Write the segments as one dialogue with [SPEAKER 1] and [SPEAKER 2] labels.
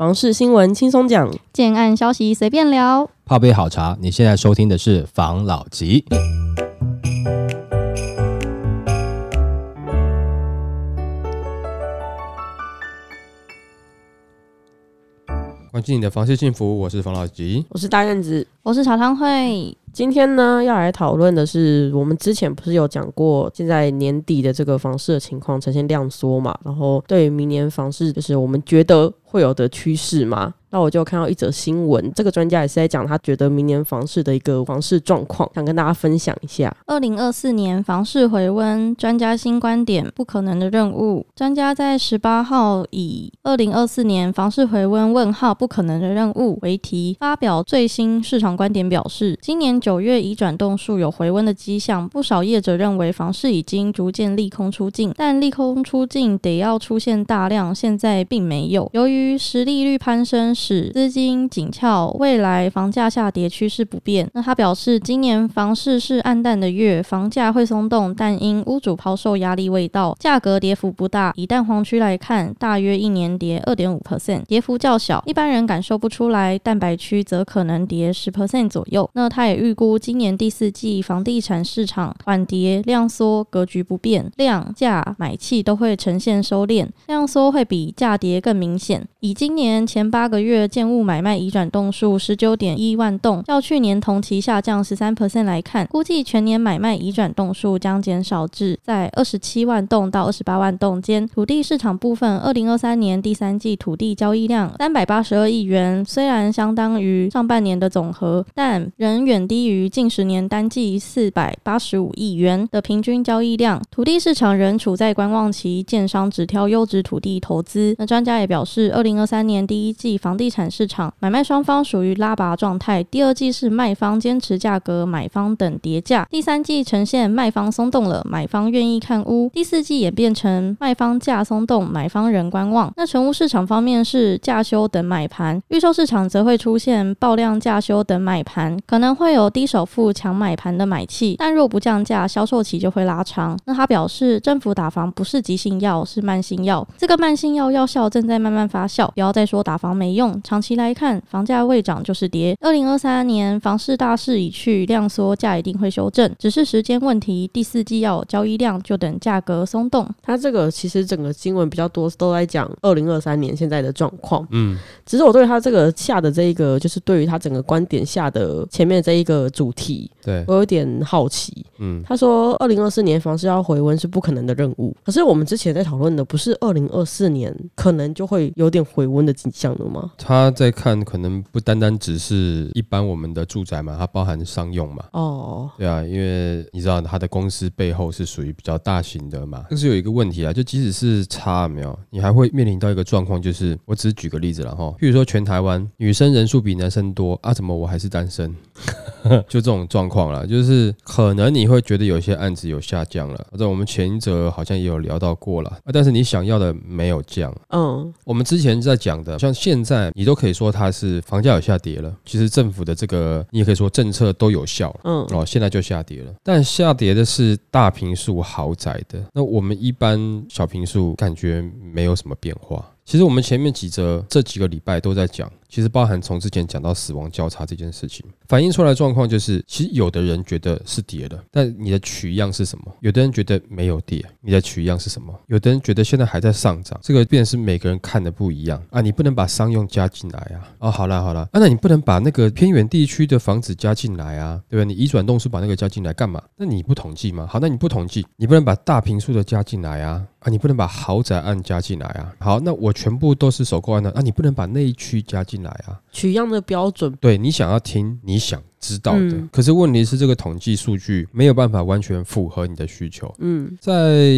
[SPEAKER 1] 房事新闻轻松讲，
[SPEAKER 2] 建案消息随便聊。
[SPEAKER 3] 泡杯好茶，你现在收听的是房老吉。关心你的房事幸福，我是房老吉。
[SPEAKER 1] 我是大院子。
[SPEAKER 2] 我是茶汤会，
[SPEAKER 1] 今天呢要来讨论的是，我们之前不是有讲过，现在年底的这个房市的情况呈现量缩嘛，然后对于明年房市，就是我们觉得会有的趋势吗。那我就看到一则新闻，这个专家也是在讲他觉得明年房市的一个房市状况，想跟大家分享一下。
[SPEAKER 2] 二零二四年房市回温，专家新观点，不可能的任务。专家在十八号以“二零二四年房市回温？问号不可能的任务”为题，发表最新市场观点，表示今年九月已转动数有回温的迹象，不少业者认为房市已经逐渐利空出尽，但利空出尽得要出现大量，现在并没有。由于实利率攀升。是资金紧俏，未来房价下跌趋势不变。那他表示，今年房市是暗淡的月，房价会松动，但因屋主抛售压力未到，价格跌幅不大。以蛋黄区来看，大约一年跌二点五 percent，跌幅较小，一般人感受不出来。蛋白区则可能跌十 percent 左右。那他也预估今年第四季房地产市场缓跌量缩格局不变，量价买气都会呈现收敛，量缩会比价跌更明显。以今年前八个月。月建物买卖移转栋数十九点一万栋，较去年同期下降十三 percent 来看，估计全年买卖移转栋数将减少至在二十七万栋到二十八万栋间。土地市场部分，二零二三年第三季土地交易量三百八十二亿元，虽然相当于上半年的总和，但仍远低于近十年单季四百八十五亿元的平均交易量。土地市场仍处在观望期，建商只挑优质土地投资。那专家也表示，二零二三年第一季房地产市场买卖双方属于拉拔状态，第二季是卖方坚持价格，买方等叠价；第三季呈现卖方松动了，买方愿意看屋；第四季演变成卖方价松动，买方仍观望。那成屋市场方面是价修等买盘，预售市场则会出现爆量价修等买盘，可能会有低首付抢买盘的买气，但若不降价，销售期就会拉长。那他表示，政府打房不是急性药，是慢性药，这个慢性药药效正在慢慢发酵，不要再说打房没用。长期来看，房价未涨就是跌。二零二三年房市大势已去，量缩价一定会修正，只是时间问题。第四季要有交易量，就等价格松动。
[SPEAKER 1] 它这个其实整个新闻比较多都在讲二零二三年现在的状况。嗯，只是我对他这个下的这一个，就是对于他整个观点下的前面这一个主题，
[SPEAKER 3] 对
[SPEAKER 1] 我有点好奇。嗯，他说二零二四年房市要回温是不可能的任务，可是我们之前在讨论的不是二零二四年可能就会有点回温的景象了吗？
[SPEAKER 3] 他在看，可能不单单只是一般我们的住宅嘛，它包含商用嘛。哦，对啊，因为你知道他的公司背后是属于比较大型的嘛。但是有一个问题啊，就即使是差没有，你还会面临到一个状况，就是我只是举个例子了哈。譬如说全台湾女生人数比男生多啊，怎么我还是单身？就这种状况了，就是可能你会觉得有些案子有下降了。在我们前一则好像也有聊到过了啊，但是你想要的没有降。嗯，我们之前在讲的，像现在你都可以说它是房价有下跌了。其实政府的这个你也可以说政策都有效。嗯，哦，现在就下跌了，但下跌的是大平数豪宅的，那我们一般小平数感觉没有什么变化。其实我们前面几则这几个礼拜都在讲。其实包含从之前讲到死亡交叉这件事情，反映出来的状况就是，其实有的人觉得是跌的，但你的取样是什么？有的人觉得没有跌，你的取样是什么？有的人觉得现在还在上涨，这个便是每个人看的不一样啊。你不能把商用加进来啊。哦，好了好了，啊，那你不能把那个偏远地区的房子加进来啊，对吧？你移转动数把那个加进来干嘛？那你不统计吗？好，那你不统计，你不能把大平数的加进来啊。啊，你不能把豪宅案加进来啊。好，那我全部都是首购案的，啊，你不能把那一区加进。来啊，
[SPEAKER 1] 取样的标准，
[SPEAKER 3] 对你想要听，你想。知道的，可是问题是这个统计数据没有办法完全符合你的需求。嗯，在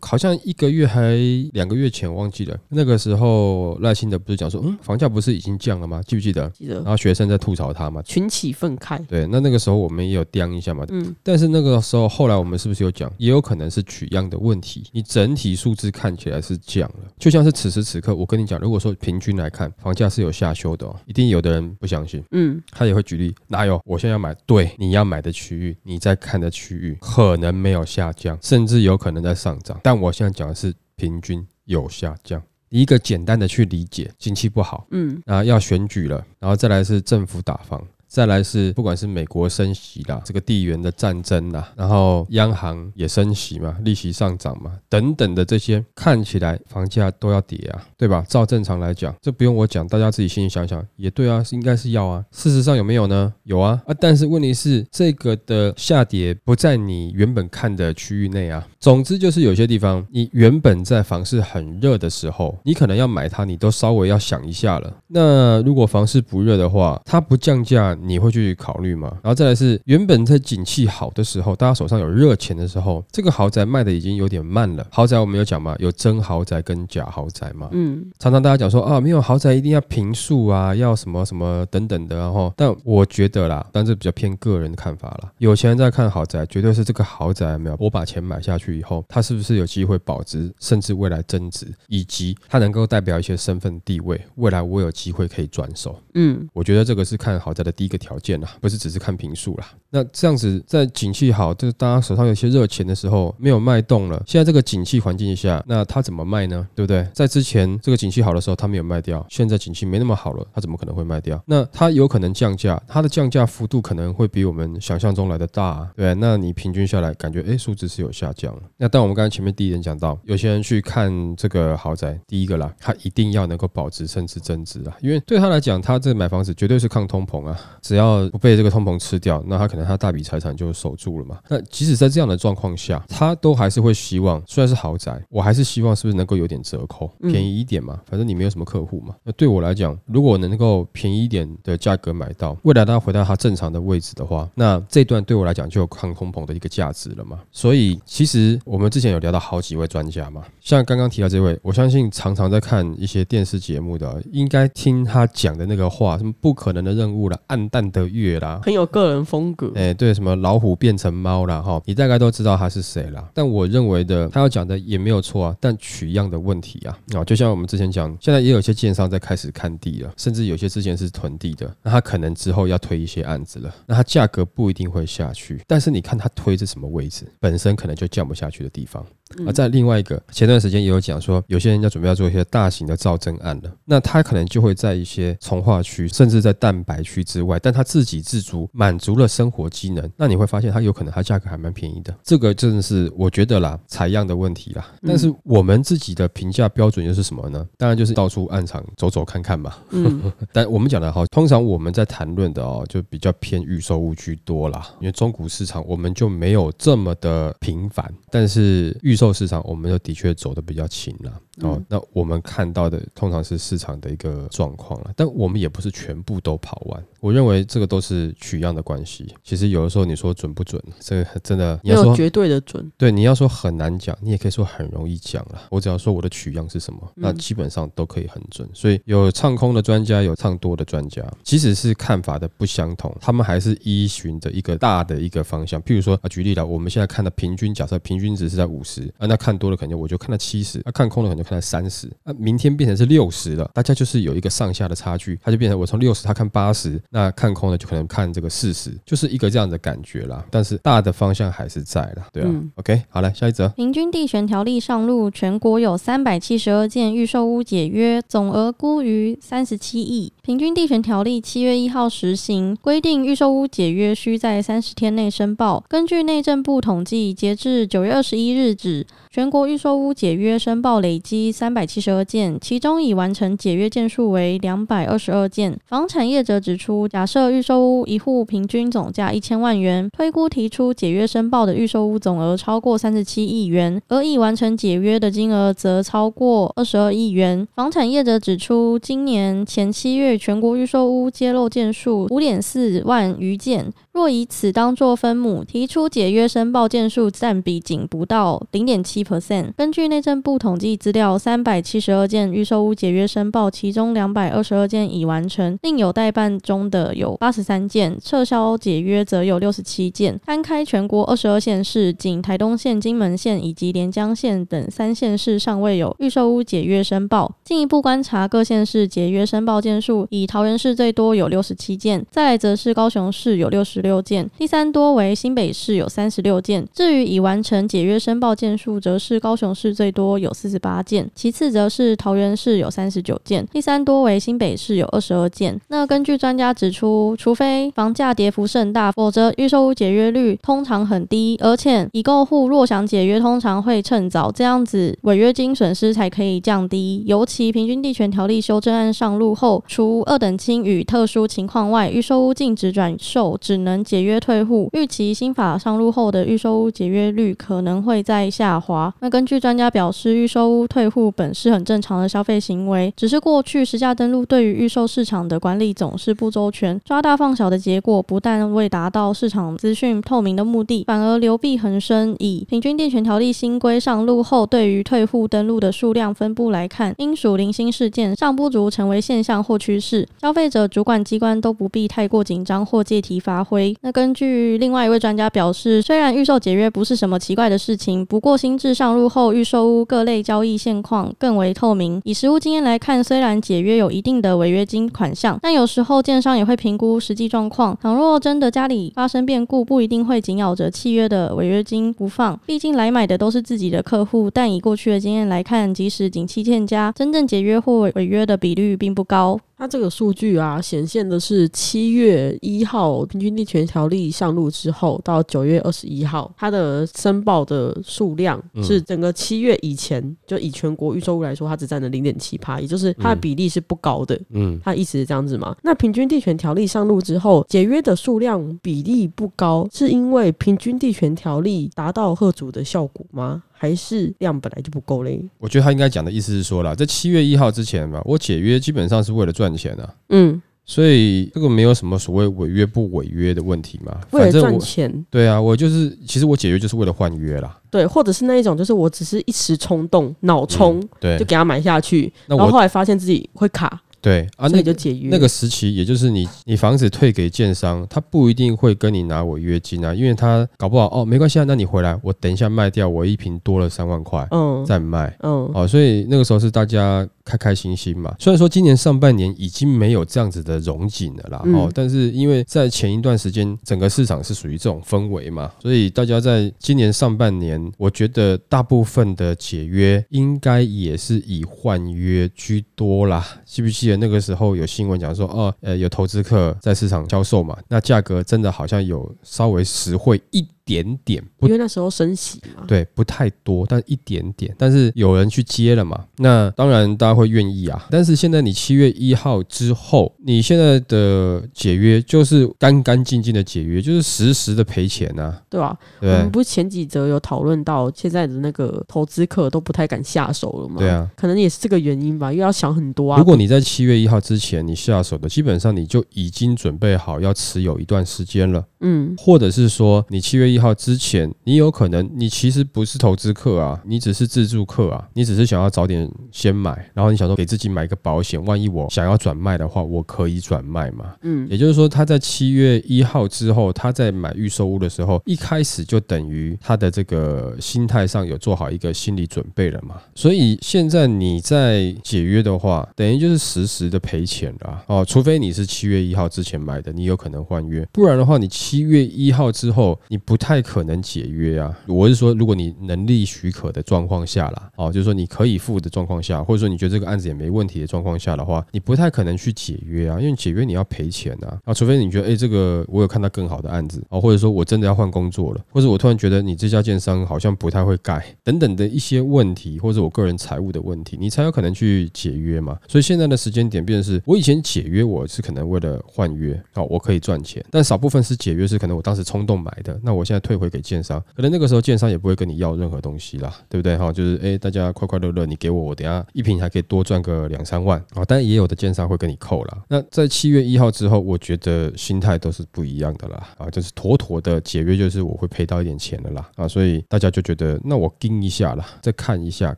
[SPEAKER 3] 好像一个月还两个月前忘记了，那个时候赖清德不是讲说，嗯，房价不是已经降了吗？记不记得？
[SPEAKER 1] 记得。然
[SPEAKER 3] 后学生在吐槽他嘛，
[SPEAKER 1] 群起愤慨。
[SPEAKER 3] 对，那那个时候我们也有掂一下嘛。嗯。但是那个时候后来我们是不是有讲，也有可能是取样的问题？你整体数字看起来是降了，就像是此时此刻我跟你讲，如果说平均来看房价是有下修的，哦，一定有的人不相信。嗯。他也会举例，哪有？我现在要买，对，你要买的区域，你在看的区域可能没有下降，甚至有可能在上涨。但我现在讲的是平均有下降。一个简单的去理解，经济不好，嗯，啊，要选举了，然后再来是政府打房。再来是不管是美国升息啦，这个地缘的战争啦，然后央行也升息嘛，利息上涨嘛，等等的这些，看起来房价都要跌啊，对吧？照正常来讲，这不用我讲，大家自己心里想想，也对啊，应该是要啊。事实上有没有呢？有啊啊！但是问题是，这个的下跌不在你原本看的区域内啊。总之就是有些地方，你原本在房市很热的时候，你可能要买它，你都稍微要想一下了。那如果房市不热的话，它不降价。你会去考虑吗？然后再来是原本在景气好的时候，大家手上有热钱的时候，这个豪宅卖的已经有点慢了。豪宅我们有讲嘛，有真豪宅跟假豪宅嘛。嗯，常常大家讲说啊，没有豪宅一定要平数啊，要什么什么等等的。然后，但我觉得啦，但这比较偏个人的看法啦。有钱人在看豪宅，绝对是这个豪宅没有，我把钱买下去以后，它是不是有机会保值，甚至未来增值，以及它能够代表一些身份地位，未来我有机会可以转手。嗯，我觉得这个是看豪宅的第一个条件啦，不是只是看平数啦。那这样子在景气好，就是大家手上有些热钱的时候，没有卖动了。现在这个景气环境下，那他怎么卖呢？对不对？在之前这个景气好的时候，他没有卖掉。现在景气没那么好了，他怎么可能会卖掉？那他有可能降价，它的降价幅度可能会比我们想象中来的大，对那你平均下来，感觉哎，数字是有下降。那但我们刚才前面第一点讲到，有些人去看这个豪宅，第一个啦，他一定要能够保值甚至增值啊，因为对他来讲，他这买房子绝对是抗通膨啊，只要。不被这个通膨吃掉，那他可能他大笔财产就守住了嘛。那即使在这样的状况下，他都还是会希望，虽然是豪宅，我还是希望是不是能够有点折扣，便宜一点嘛。反正你没有什么客户嘛。那对我来讲，如果能够便宜一点的价格买到，未来他回到他正常的位置的话，那这段对我来讲就有抗通膨的一个价值了嘛。所以其实我们之前有聊到好几位专家嘛，像刚刚提到这位，我相信常常在看一些电视节目的，应该听他讲的那个话，什么不可能的任务了，暗淡的。月啦，
[SPEAKER 1] 很有个人风格。
[SPEAKER 3] 哎，对，什么老虎变成猫啦哈，你大概都知道他是谁啦。但我认为的，他要讲的也没有错啊，但取样的问题啊，啊，就像我们之前讲，现在也有些建商在开始看地了，甚至有些之前是囤地的，那他可能之后要推一些案子了，那他价格不一定会下去，但是你看他推是什么位置，本身可能就降不下去的地方。而在另外一个前段时间也有讲说，有些人要准备要做一些大型的造真案了，那他可能就会在一些从化区，甚至在蛋白区之外，但他自给自足，满足了生活机能，那你会发现它有可能它价格还蛮便宜的。这个真的是我觉得啦，采样的问题啦。但是我们自己的评价标准又是什么呢？当然就是到处暗场走走看看嘛。嗯。但我们讲的哈，通常我们在谈论的哦，就比较偏预售物居多啦，因为中古市场我们就没有这么的频繁，但是预售市场我们就的确走的比较勤了。哦，那我们看到的通常是市场的一个状况了，但我们也不是全部都跑完。我认为这个都是取样的关系。其实有的时候你说准不准，这个真的
[SPEAKER 1] 你要说绝对的准。
[SPEAKER 3] 对，你要说很难讲，你也可以说很容易讲了。我只要说我的取样是什么，那基本上都可以很准。所以有唱空的专家，有唱多的专家，即使是看法的不相同，他们还是依循着一个大的一个方向。譬如说啊，举例了，我们现在看的平均，假设平均值是在五十啊，那看多了肯定我就看到七十，那看空了可能就看到三十，那明天变成是六十了，大家就是有一个上下的差距，它就变成我从六十他看八十，那看空的就可能看这个四十，就是一个这样的感觉啦。但是大的方向还是在了，对啊。OK，好了下一则，
[SPEAKER 2] 平均地权条例上路，全国有三百七十二件预售屋解约，总额估于三十七亿。平均地权条例七月一号实行，规定预售屋解约需在三十天内申报。根据内政部统计，截至九月二十一日止。全国预售屋解约申报累积三百七十二件，其中已完成解约件数为两百二十二件。房产业者指出，假设预售屋一户平均总价一千万元，推估提出解约申报的预售屋总额超过三十七亿元，而已完成解约的金额则超过二十二亿元。房产业者指出，今年前七月全国预售屋揭露件数五点四万余件。若以此当作分母，提出解约申报件数占比仅不到零点七 percent。根据内政部统计资料，三百七十二件预售屋解约申报，其中两百二十二件已完成，另有待办中的有八十三件，撤销解约则有六十七件。摊开全国二十二县市，仅台东县、金门县以及连江县等三县市尚未有预售屋解约申报。进一步观察各县市解约申报件数，以桃园市最多有六十七件，再来则是高雄市有六十六。六件，第三多为新北市有三十六件。至于已完成解约申报件数，则是高雄市最多有四十八件，其次则是桃园市有三十九件，第三多为新北市有二十二件。那根据专家指出，除非房价跌幅甚大，否则预售屋解约率通常很低，而且已购户若想解约，通常会趁早，这样子违约金损失才可以降低。尤其平均地权条例修正案上路后，除二等亲与特殊情况外，预售屋禁止转售，只能解约退户。预期新法上路后的预售屋解约率可能会在下滑。那根据专家表示，预售屋退户本是很正常的消费行为，只是过去实价登录对于预售市场的管理总是不周全，抓大放小的结果，不但未达到市场资讯透明的目的，反而流弊横生。以平均电权条例新规上路后，对于退户登录的数量分布来看，应属零星事件，尚不足成为现象或趋势。消费者主管机关都不必太过紧张或借题发挥。那根据另外一位专家表示，虽然预售解约不是什么奇怪的事情，不过新制上路后，预售屋各类交易现况更为透明。以实物经验来看，虽然解约有一定的违约金款项，但有时候建商也会评估实际状况。倘若真的家里发生变故，不一定会紧咬着契约的违约金不放。毕竟来买的都是自己的客户。但以过去的经验来看，即使景气欠佳，真正解约或违约的比率并不高。
[SPEAKER 1] 它这个数据啊，显现的是七月一号平均地权条例上路之后，到九月二十一号，它的申报的数量是整个七月以前，就以全国预售屋来说，它只占了零点七趴，也就是它的比例是不高的。嗯，它一直是这样子嘛？那平均地权条例上路之后，解约的数量比例不高，是因为平均地权条例达到贺主的效果吗？还是量本来就不够嘞。
[SPEAKER 3] 我觉得他应该讲的意思是说啦，在七月一号之前嘛，我解约基本上是为了赚钱啊。嗯，所以这个没有什么所谓违约不违约的问题嘛。
[SPEAKER 1] 为了赚钱。
[SPEAKER 3] 对啊，我就是其实我解约就是为了换约啦。
[SPEAKER 1] 对，或者是那一种，就是我只是一时冲动，脑冲，对，就给他买下去，然后后来发现自己会卡。
[SPEAKER 3] 对啊，
[SPEAKER 1] 那就解约。
[SPEAKER 3] 那个时期，也就是你你房子退给建商，他不一定会跟你拿违约金啊，因为他搞不好哦，没关系啊，那你回来，我等一下卖掉，我一瓶多了三万块，嗯，再卖，嗯，好，所以那个时候是大家开开心心嘛。虽然说今年上半年已经没有这样子的融景了啦，哦，但是因为在前一段时间整个市场是属于这种氛围嘛，所以大家在今年上半年，我觉得大部分的解约应该也是以换约居多啦。记不记得那个时候有新闻讲说，哦，呃，有投资客在市场销售嘛，那价格真的好像有稍微实惠一。点点，
[SPEAKER 1] 因为那时候升息嘛，
[SPEAKER 3] 对，不太多，但一点点，但是有人去接了嘛，那当然大家会愿意啊。但是现在你七月一号之后，你现在的解约就是干干净净的解约，就是实时的赔钱啊，
[SPEAKER 1] 对吧？我们不是前几则有讨论到现在的那个投资客都不太敢下手了吗？
[SPEAKER 3] 对啊，
[SPEAKER 1] 可能也是这个原因吧，因为要想很多啊。
[SPEAKER 3] 如果你在七月一号之前你下手的，基本上你就已经准备好要持有一段时间了，嗯，或者是说你七月一。号之前，你有可能你其实不是投资客啊，你只是自助客啊，你只是想要早点先买，然后你想说给自己买一个保险，万一我想要转卖的话，我可以转卖嘛。嗯，也就是说他在七月一号之后，他在买预售屋的时候，一开始就等于他的这个心态上有做好一个心理准备了嘛。所以现在你在解约的话，等于就是实时的赔钱了哦，除非你是七月一号之前买的，你有可能换约，不然的话，你七月一号之后你不太。太可能解约啊！我是说，如果你能力许可的状况下啦，哦，就是说你可以付的状况下，或者说你觉得这个案子也没问题的状况下的话，你不太可能去解约啊，因为解约你要赔钱啊，啊，除非你觉得，哎，这个我有看到更好的案子哦，或者说我真的要换工作了，或者我突然觉得你这家建商好像不太会盖，等等的一些问题，或者我个人财务的问题，你才有可能去解约嘛。所以现在的时间点，便是我以前解约，我是可能为了换约哦，我可以赚钱，但少部分是解约是可能我当时冲动买的，那我现在。退回给建商，可能那个时候建商也不会跟你要任何东西啦，对不对哈？就是哎，大家快快乐乐，你给我，我等下一瓶还可以多赚个两三万啊。但也有的建商会跟你扣了。那在七月一号之后，我觉得心态都是不一样的啦啊，就是妥妥的解约，就是我会赔到一点钱的啦啊，所以大家就觉得那我盯一下啦，再看一下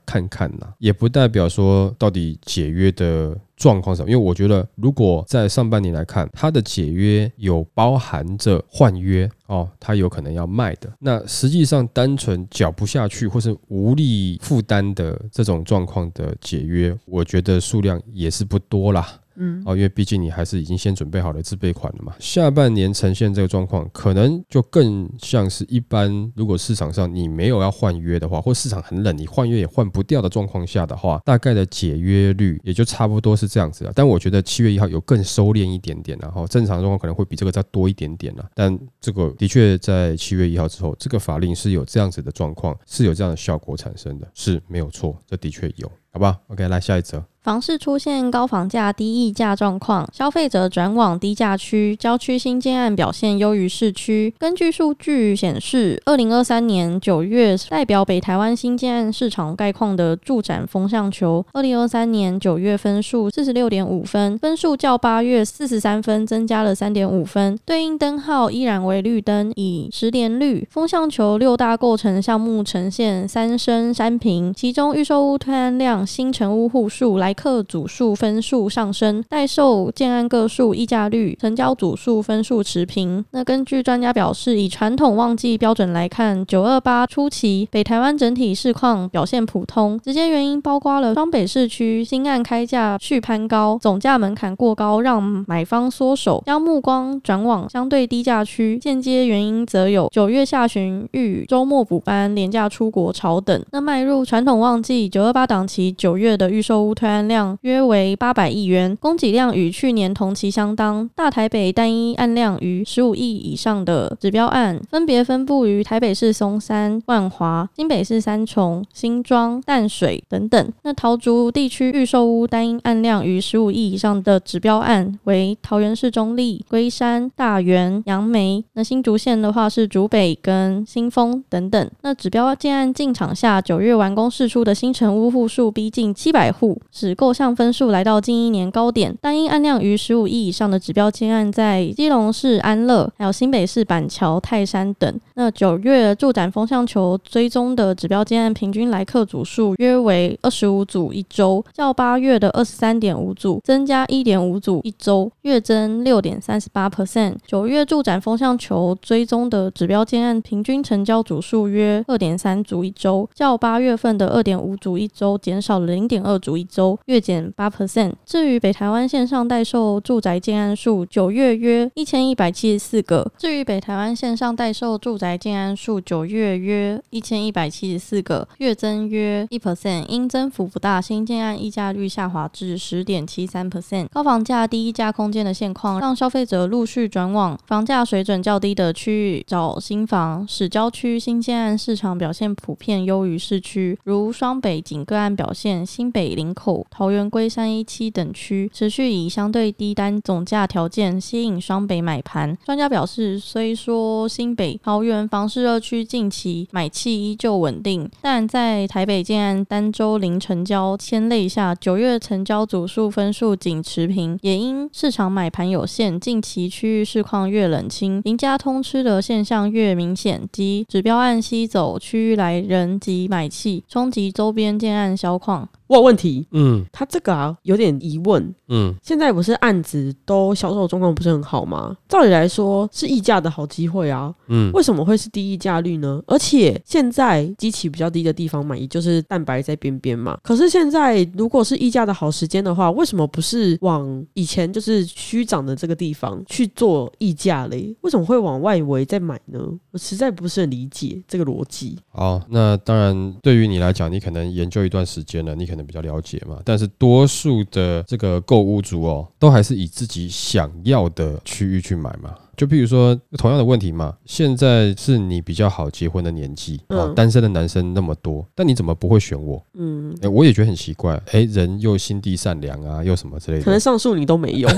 [SPEAKER 3] 看看啦，也不代表说到底解约的。状况上，因为我觉得，如果在上半年来看，它的解约有包含着换约哦，它有可能要卖的。那实际上，单纯缴不下去或是无力负担的这种状况的解约，我觉得数量也是不多啦。嗯，哦，因为毕竟你还是已经先准备好了自备款了嘛。下半年呈现这个状况，可能就更像是一般，如果市场上你没有要换约的话，或市场很冷，你换约也换不掉的状况下的话，大概的解约率也就差不多是这样子了。但我觉得七月一号有更收敛一点点，然后正常状况可能会比这个再多一点点了。但这个的确在七月一号之后，这个法令是有这样子的状况，是有这样的效果产生的，是没有错，这的确有，好吧？OK，来下一则。
[SPEAKER 2] 房市出现高房价、低溢价状况，消费者转往低价区，郊区新建案表现优于市区。根据数据显示，二零二三年九月代表北台湾新建案市场概况的住展风向球，二零二三年九月分数四十六点五分，分数较八月四十三分增加了三点五分，对应灯号依然为绿灯，以十连绿。风向球六大构成项目呈现三升三平，其中预售屋推案量、新成屋户数来。客组数分数上升，待售建案个数、溢价率、成交组数分数持平。那根据专家表示，以传统旺季标准来看，九二八初期北台湾整体市况表现普通，直接原因包括了双北市区新案开价续攀高，总价门槛过高，让买方缩手，将目光转往相对低价区。间接原因则有九月下旬遇周末补班、廉价出国潮等。那迈入传统旺季，九二八档期九月的预售屋推案。量约为八百亿元，供给量与去年同期相当。大台北单一案量逾十五亿以上的指标案，分别分布于台北市松山、万华、新北市三重、新庄、淡水等等。那桃竹地区预售屋单一案量逾十五亿以上的指标案为桃园市中立、龟山、大园、杨梅。那新竹县的话是竹北跟新丰等等。那指标建案进场下，九月完工释出的新城屋户数逼近七百户，使购项分数来到近一年高点，单因按量逾十五亿以上的指标建案，在基隆市安乐、还有新北市板桥、泰山等。那九月住展风向球追踪的指标建案平均来客组数约为二十五组一周，较八月的二十三点五组增加一点五组一周，月增六点三十八 percent。九月住展风向球追踪的指标建案平均成交组数约二点三组一周，较八月份的二点五组一周减少了零点二组一周。月减八 percent。至于北台湾线上代售住宅建案数，九月约一千一百七十四个。至于北台湾线上代售住宅来建案数，九月约一千一百七十四个，月增约一 percent，因增幅不大，新建案溢价率下滑至十点七三 percent。高房价、低溢价空间的现况，让消费者陆续转往房价水准较低的区域找新房，使郊区新建案市场表现普遍优于市区，如双北仅个案表现，新北林口。桃园龟山一期等区持续以相对低单总价条件吸引双北买盘。专家表示，虽说新北、桃园房市二区近期买气依旧稳定，但在台北建案单周零成交千类下，九月成交组数分数仅持平，也因市场买盘有限，近期区域市况越冷清，赢家通吃的现象越明显，即指标案吸走区域来人及买气，冲击周边建案销况。
[SPEAKER 1] 我有问题，嗯，他这个啊有点疑问，嗯，现在不是案子都销售状况不是很好吗？照理来说是溢价的好机会啊，嗯，为什么会是低溢价率呢？而且现在机器比较低的地方买，也就是蛋白在边边嘛。可是现在如果是溢价的好时间的话，为什么不是往以前就是虚涨的这个地方去做溢价嘞？为什么会往外围再买呢？我实在不是很理解这个逻辑。
[SPEAKER 3] 好，那当然对于你来讲，你可能研究一段时间了，你可能。比较了解嘛，但是多数的这个购物族哦，都还是以自己想要的区域去买嘛。就比如说同样的问题嘛，现在是你比较好结婚的年纪，哦，单身的男生那么多，但你怎么不会选我？嗯，哎，我也觉得很奇怪，哎，人又心地善良啊，又什么之类的，
[SPEAKER 1] 可能上述你都没有，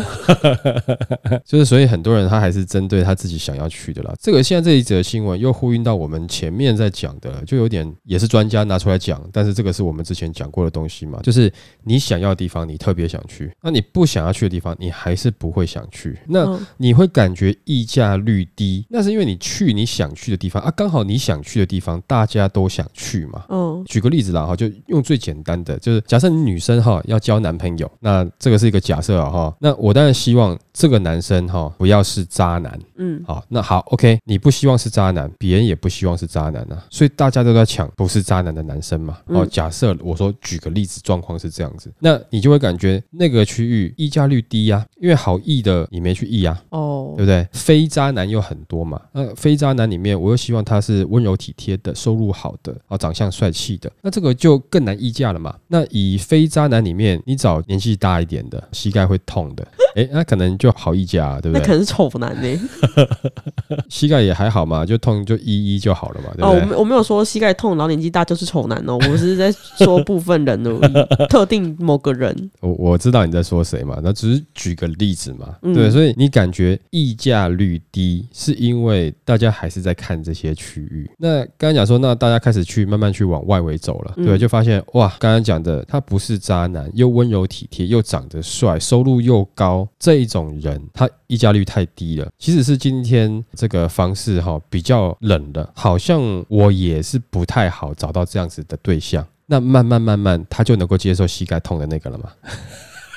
[SPEAKER 3] 就是所以很多人他还是针对他自己想要去的啦。这个现在这一则新闻又呼应到我们前面在讲的，就有点也是专家拿出来讲，但是这个是我们之前讲过的东西嘛，就是你想要的地方你特别想去，那你不想要去的地方你还是不会想去，那你会感觉。溢价率低，那是因为你去你想去的地方啊，刚好你想去的地方大家都想去嘛。嗯，举个例子啦哈，就用最简单的，就是假设你女生哈要交男朋友，那这个是一个假设啊哈。那我当然希望这个男生哈不要是渣男，嗯，好，那好，OK，你不希望是渣男，别人也不希望是渣男啊，所以大家都在抢不是渣男的男生嘛。哦，假设我说举个例子，状况是这样子，那你就会感觉那个区域溢价率低呀，因为好溢的你没去溢啊，哦，对不对？非渣男又很多嘛，那非渣男里面，我又希望他是温柔体贴的，收入好的，啊，长相帅气的，那这个就更难溢价了嘛。那以非渣男里面，你找年纪大一点的，膝盖会痛的。哎，那可能就好溢价，对不对？
[SPEAKER 1] 那可能是丑男呢。
[SPEAKER 3] 膝盖也还好嘛，就痛就一一就好了嘛，对不
[SPEAKER 1] 对？哦，我我没有说膝盖痛然后年纪大就是丑男哦，我是在说部分人而已，特定某个人。
[SPEAKER 3] 我我知道你在说谁嘛，那只是举个例子嘛，对。所以你感觉溢价率低，是因为大家还是在看这些区域。那刚刚讲说，那大家开始去慢慢去往外围走了，对，就发现哇，刚刚讲的他不是渣男，又温柔体贴，又长得帅，收入又高。这一种人，他溢价率太低了。其实是今天这个方式哈比较冷的，好像我也是不太好找到这样子的对象。那慢慢慢慢，他就能够接受膝盖痛的那个了吗？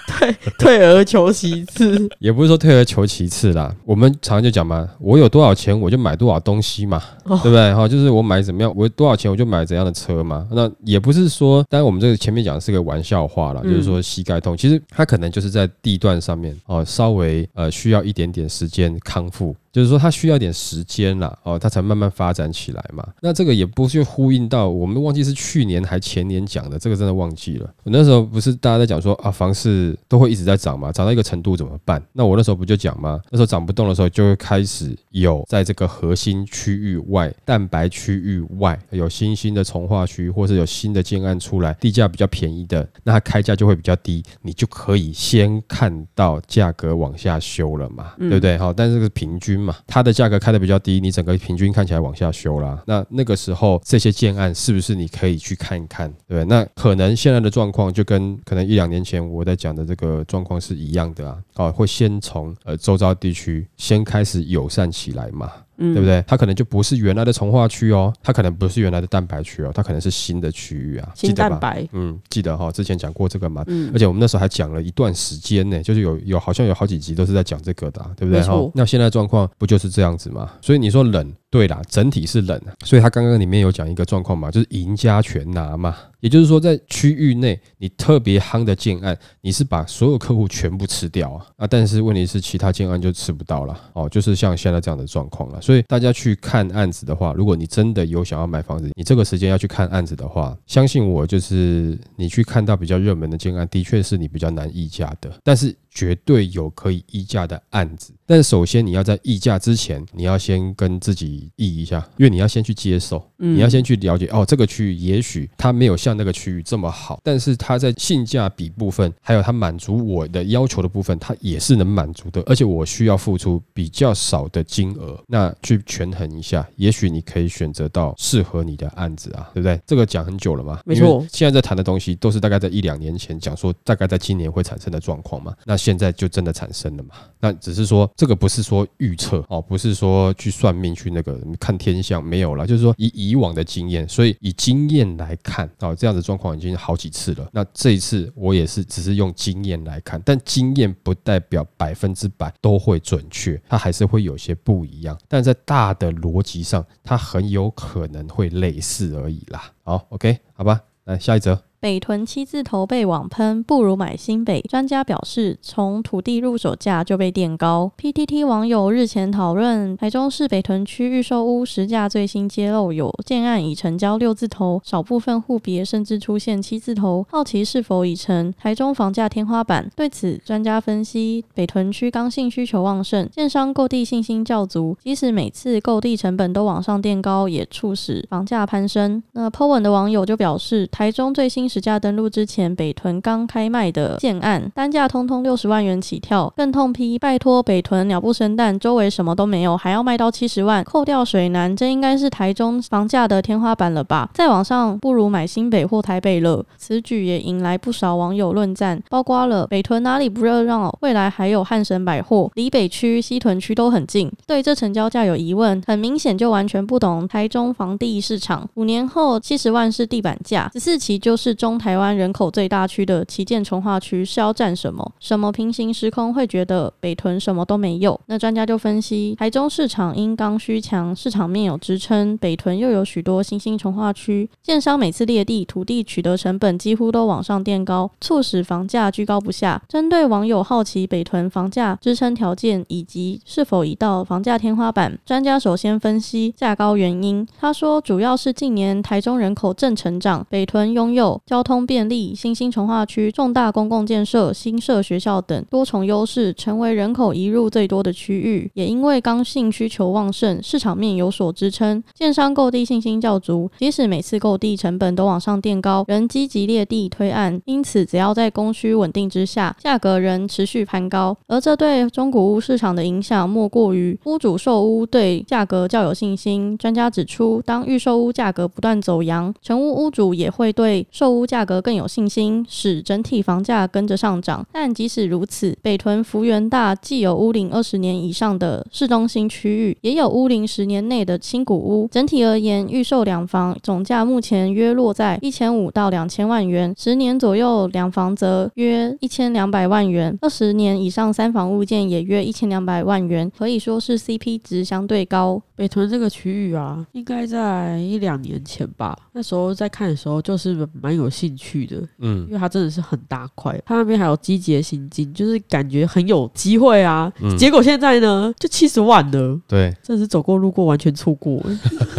[SPEAKER 1] 退 退而求其次，
[SPEAKER 3] 也不是说退而求其次啦。我们常常就讲嘛，我有多少钱我就买多少东西嘛，对不对？哈，就是我买怎么样，我多少钱我就买怎样的车嘛。那也不是说，当然我们这个前面讲的是个玩笑话啦，就是说膝盖痛，其实它可能就是在地段上面哦，稍微呃需要一点点时间康复。就是说，它需要点时间啦，哦，它才慢慢发展起来嘛。那这个也不是呼应到我们忘记是去年还前年讲的，这个真的忘记了。我那时候不是大家在讲说啊，房市都会一直在涨嘛，涨到一个程度怎么办？那我那时候不就讲吗？那时候涨不动的时候，就会开始有在这个核心区域外、蛋白区域外有新兴的从化区，或是有新的建案出来，地价比较便宜的，那它开价就会比较低，你就可以先看到价格往下修了嘛，对不对？好，但是这个平均。嘛，它的价格开的比较低，你整个平均看起来往下修啦。那那个时候这些建案是不是你可以去看一看？对，那可能现在的状况就跟可能一两年前我在讲的这个状况是一样的啊。哦，会先从呃周遭地区先开始友善起来嘛。对不对？它可能就不是原来的从化区哦，它可能不是原来的蛋白区哦，它可能是新的区域啊。
[SPEAKER 1] 新蛋白，
[SPEAKER 3] 嗯，记得哈，之前讲过这个嘛。嗯。而且我们那时候还讲了一段时间呢，就是有有好像有好几集都是在讲这个的，对不对？哈。那现在状况不就是这样子嘛？所以你说冷，对啦，整体是冷。所以他刚刚里面有讲一个状况嘛，就是赢家全拿嘛。也就是说，在区域内你特别夯的建案，你是把所有客户全部吃掉啊啊！但是问题是，其他建案就吃不到了哦，就是像现在这样的状况了。所以大家去看案子的话，如果你真的有想要买房子，你这个时间要去看案子的话，相信我，就是你去看到比较热门的建案，的确是你比较难议价的。但是绝对有可以议价的案子，但首先你要在议价之前，你要先跟自己议一下，因为你要先去接受，你要先去了解哦，这个区域也许它没有像那个区域这么好，但是它在性价比部分，还有它满足我的要求的部分，它也是能满足的，而且我需要付出比较少的金额，那去权衡一下，也许你可以选择到适合你的案子啊，对不对？这个讲很久了嘛，
[SPEAKER 1] 没错，
[SPEAKER 3] 现在在谈的东西都是大概在一两年前讲说，大概在今年会产生的状况嘛，那。现在就真的产生了嘛？那只是说这个不是说预测哦，不是说去算命去那个看天象没有了，就是说以以往的经验，所以以经验来看啊，这样的状况已经好几次了。那这一次我也是只是用经验来看，但经验不代表百分之百都会准确，它还是会有些不一样。但在大的逻辑上，它很有可能会类似而已啦。好，OK，好吧，来下一则。
[SPEAKER 2] 北屯七字头被网喷，不如买新北。专家表示，从土地入手价就被垫高。PTT 网友日前讨论，台中市北屯区预售屋实价最新揭露，有建案已成交六字头，少部分户别甚至出现七字头。好奇是否已成台中房价天花板？对此，专家分析，北屯区刚性需求旺盛，建商购地信心较足，即使每次购地成本都往上垫高，也促使房价攀升。那 Po 文的网友就表示，台中最新。实价登录之前，北屯刚开卖的建案单价通通六十万元起跳，更痛批拜托北屯鸟不生蛋，周围什么都没有，还要卖到七十万，扣掉水南，这应该是台中房价的天花板了吧？再往上不如买新北或台北了。此举也引来不少网友论战，包括了北屯哪里不热闹，未来还有汉神百货，离北区、西屯区都很近。对这成交价有疑问，很明显就完全不懂台中房地市场。五年后七十万是地板价，十四期就是。中台湾人口最大区的旗舰从化区是要占什么？什么平行时空会觉得北屯什么都没有？那专家就分析，台中市场因刚需强，市场面有支撑，北屯又有许多新兴从化区，建商每次列地土地取得成本几乎都往上垫高，促使房价居高不下。针对网友好奇北屯房价支撑条件以及是否已到房价天花板，专家首先分析价高原因。他说，主要是近年台中人口正成长，北屯拥有交通便利、新兴从化区、重大公共建设、新设学校等多重优势，成为人口移入最多的区域。也因为刚性需求旺盛，市场面有所支撑，建商购地信心较足，即使每次购地成本都往上垫高，仍积极列地推案。因此，只要在供需稳定之下，价格仍持续攀高。而这对中古屋市场的影响，莫过于屋主售屋对价格较有信心。专家指出，当预售屋价格不断走扬，成屋屋主也会对售屋价格更有信心，使整体房价跟着上涨。但即使如此，北屯福源大既有屋龄二十年以上的市中心区域，也有屋龄十年内的轻古屋。整体而言，预售两房总价目前约落在一千五到两千万元，十年左右两房则约一千两百万元，二十年以上三房物件也约一千两百万元，可以说是 CP 值相对高。
[SPEAKER 1] 北屯这个区域啊，应该在一两年前吧。那时候在看的时候，就是蛮有兴趣的，嗯，因为它真的是很大块，它那边还有积极的行进，就是感觉很有机会啊。结果现在呢，就七十万了，
[SPEAKER 3] 对，
[SPEAKER 1] 真是走过路过完全错过。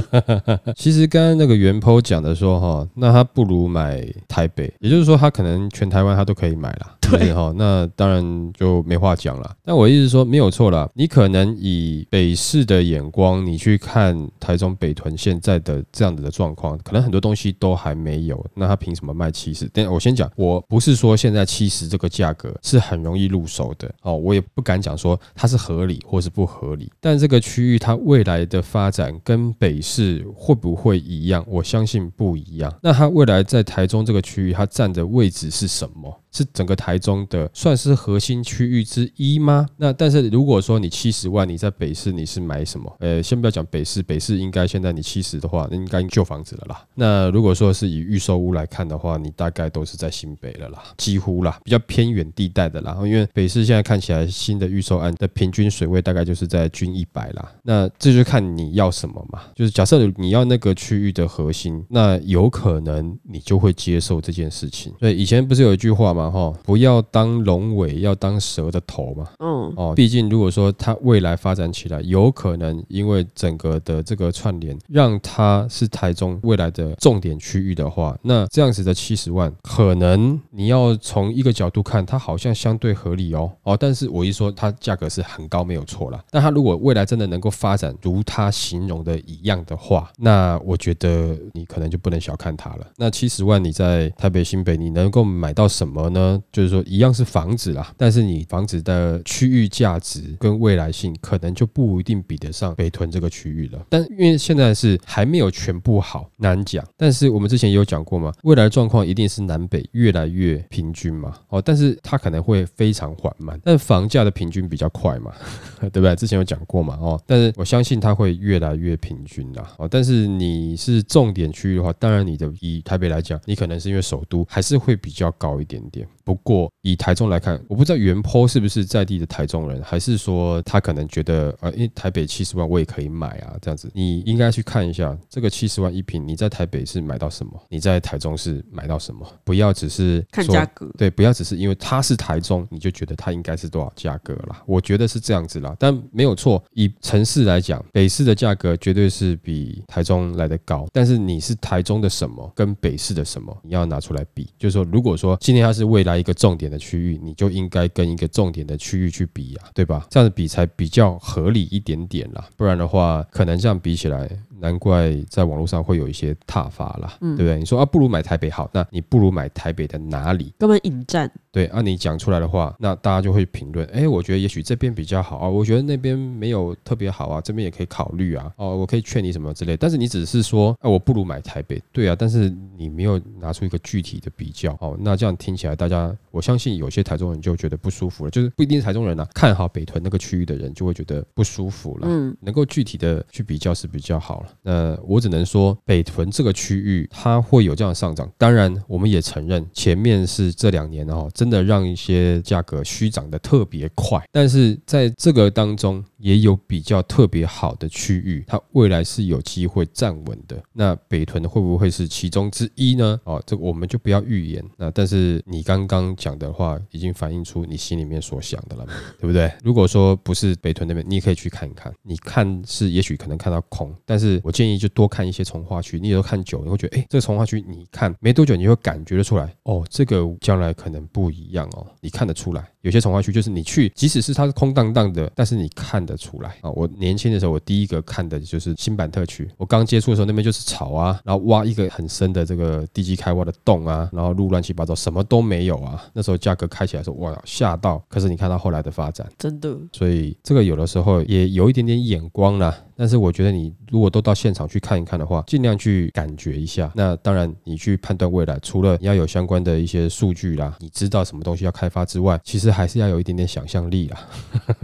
[SPEAKER 3] 其实刚刚那个袁坡讲的说哈，那他不如买台北，也就是说他可能全台湾他都可以买了。对哈，那当然就没话讲了。但我意思是说没有错啦，你可能以北市的眼光，你去看台中北屯现在的这样子的状况，可能很多东西都还没有。那他凭什么卖七十？但我先讲，我不是说现在七十这个价格是很容易入手的哦，我也不敢讲说它是合理或是不合理。但这个区域它未来的发展跟北市会不会一样？我相信不一样。那它未来在台中这个区域，它占的位置是什么？是整个台中的算是核心区域之一吗？那但是如果说你七十万你在北市你是买什么？呃，先不要讲北市，北市应该现在你七十的话，那应该旧房子了啦。那如果说是以预售屋来看的话，你大概都是在新北了啦，几乎啦，比较偏远地带的啦。因为北市现在看起来新的预售案的平均水位大概就是在均一百啦。那这就看你要什么嘛。就是假设你要那个区域的核心，那有可能你就会接受这件事情。对，以前不是有一句话吗？哈，不要当龙尾，要当蛇的头嘛。嗯，哦，毕竟如果说它未来发展起来，有可能因为整个的这个串联，让它是台中未来的重点区域的话，那这样子的七十万，可能你要从一个角度看，它好像相对合理哦。哦，但是我一说它价格是很高，没有错啦。但它如果未来真的能够发展如它形容的一样的话，那我觉得你可能就不能小看它了。那七十万你在台北新北，你能够买到什么？呢，就是说一样是房子啦，但是你房子的区域价值跟未来性可能就不一定比得上北屯这个区域了。但因为现在是还没有全部好，难讲。但是我们之前也有讲过嘛，未来的状况一定是南北越来越平均嘛。哦，但是它可能会非常缓慢，但房价的平均比较快嘛，对不对？之前有讲过嘛。哦，但是我相信它会越来越平均啦。哦，但是你是重点区域的话，当然你的以台北来讲，你可能是因为首都还是会比较高一点点。you. 不过以台中来看，我不知道原坡是不是在地的台中人，还是说他可能觉得啊，因为台北七十万我也可以买啊，这样子，你应该去看一下这个七十万一平，你在台北是买到什么？你在台中是买到什么？不要只是
[SPEAKER 1] 看价格，
[SPEAKER 3] 对，不要只是因为它是台中，你就觉得它应该是多少价格啦。我觉得是这样子啦，但没有错。以城市来讲，北市的价格绝对是比台中来的高，但是你是台中的什么跟北市的什么，你要拿出来比，就是说，如果说今天它是未来。一个重点的区域，你就应该跟一个重点的区域去比呀，对吧？这样子比才比较合理一点点啦，不然的话，可能这样比起来。难怪在网络上会有一些踏伐啦，对不对？你说啊，不如买台北好，那你不如买台北的哪里？
[SPEAKER 1] 根本引战。
[SPEAKER 3] 对，啊你讲出来的话，那大家就会评论。哎，我觉得也许这边比较好啊，我觉得那边没有特别好啊，这边也可以考虑啊。哦，我可以劝你什么之类。但是你只是说，哎，我不如买台北。对啊，但是你没有拿出一个具体的比较。哦，那这样听起来，大家我相信有些台中人就觉得不舒服了。就是不一定是台中人啊，看好北屯那个区域的人就会觉得不舒服了。嗯，能够具体的去比较是比较好那我只能说，北屯这个区域它会有这样的上涨。当然，我们也承认前面是这两年哦，真的让一些价格虚涨的特别快。但是在这个当中，也有比较特别好的区域，它未来是有机会站稳的。那北屯会不会是其中之一呢？哦，这个我们就不要预言。那但是你刚刚讲的话，已经反映出你心里面所想的了，对不对？如果说不是北屯那边，你也可以去看一看。你看是也许可能看到空，但是我建议就多看一些从化区。你有时候看久，你会觉得，哎，这个从化区，你看没多久，你会感觉得出来，哦，这个将来可能不一样哦，你看得出来。有些从化区就是你去，即使是它是空荡荡的，但是你看得出来啊。我年轻的时候，我第一个看的就是新版特区。我刚接触的时候，那边就是草啊，然后挖一个很深的这个地基开挖的洞啊，然后路乱七八糟，什么都没有啊。那时候价格开起来时候，哇，吓到。可是你看到后来的发展，
[SPEAKER 1] 真的。
[SPEAKER 3] 所以这个有的时候也有一点点眼光啦。但是我觉得你如果都到现场去看一看的话，尽量去感觉一下。那当然，你去判断未来，除了你要有相关的一些数据啦，你知道什么东西要开发之外，其实还是要有一点点想象力啦。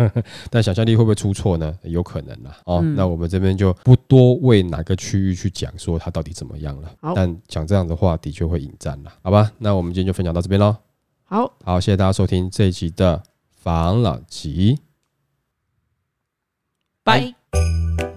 [SPEAKER 3] 但想象力会不会出错呢？有可能啦。哦，那我们这边就不多为哪个区域去讲说它到底怎么样了。但讲这样的话，的确会引战了，好吧？那我们今天就分享到这边喽。
[SPEAKER 1] 好
[SPEAKER 3] 好，谢谢大家收听这一集的防老集，
[SPEAKER 1] 拜。Música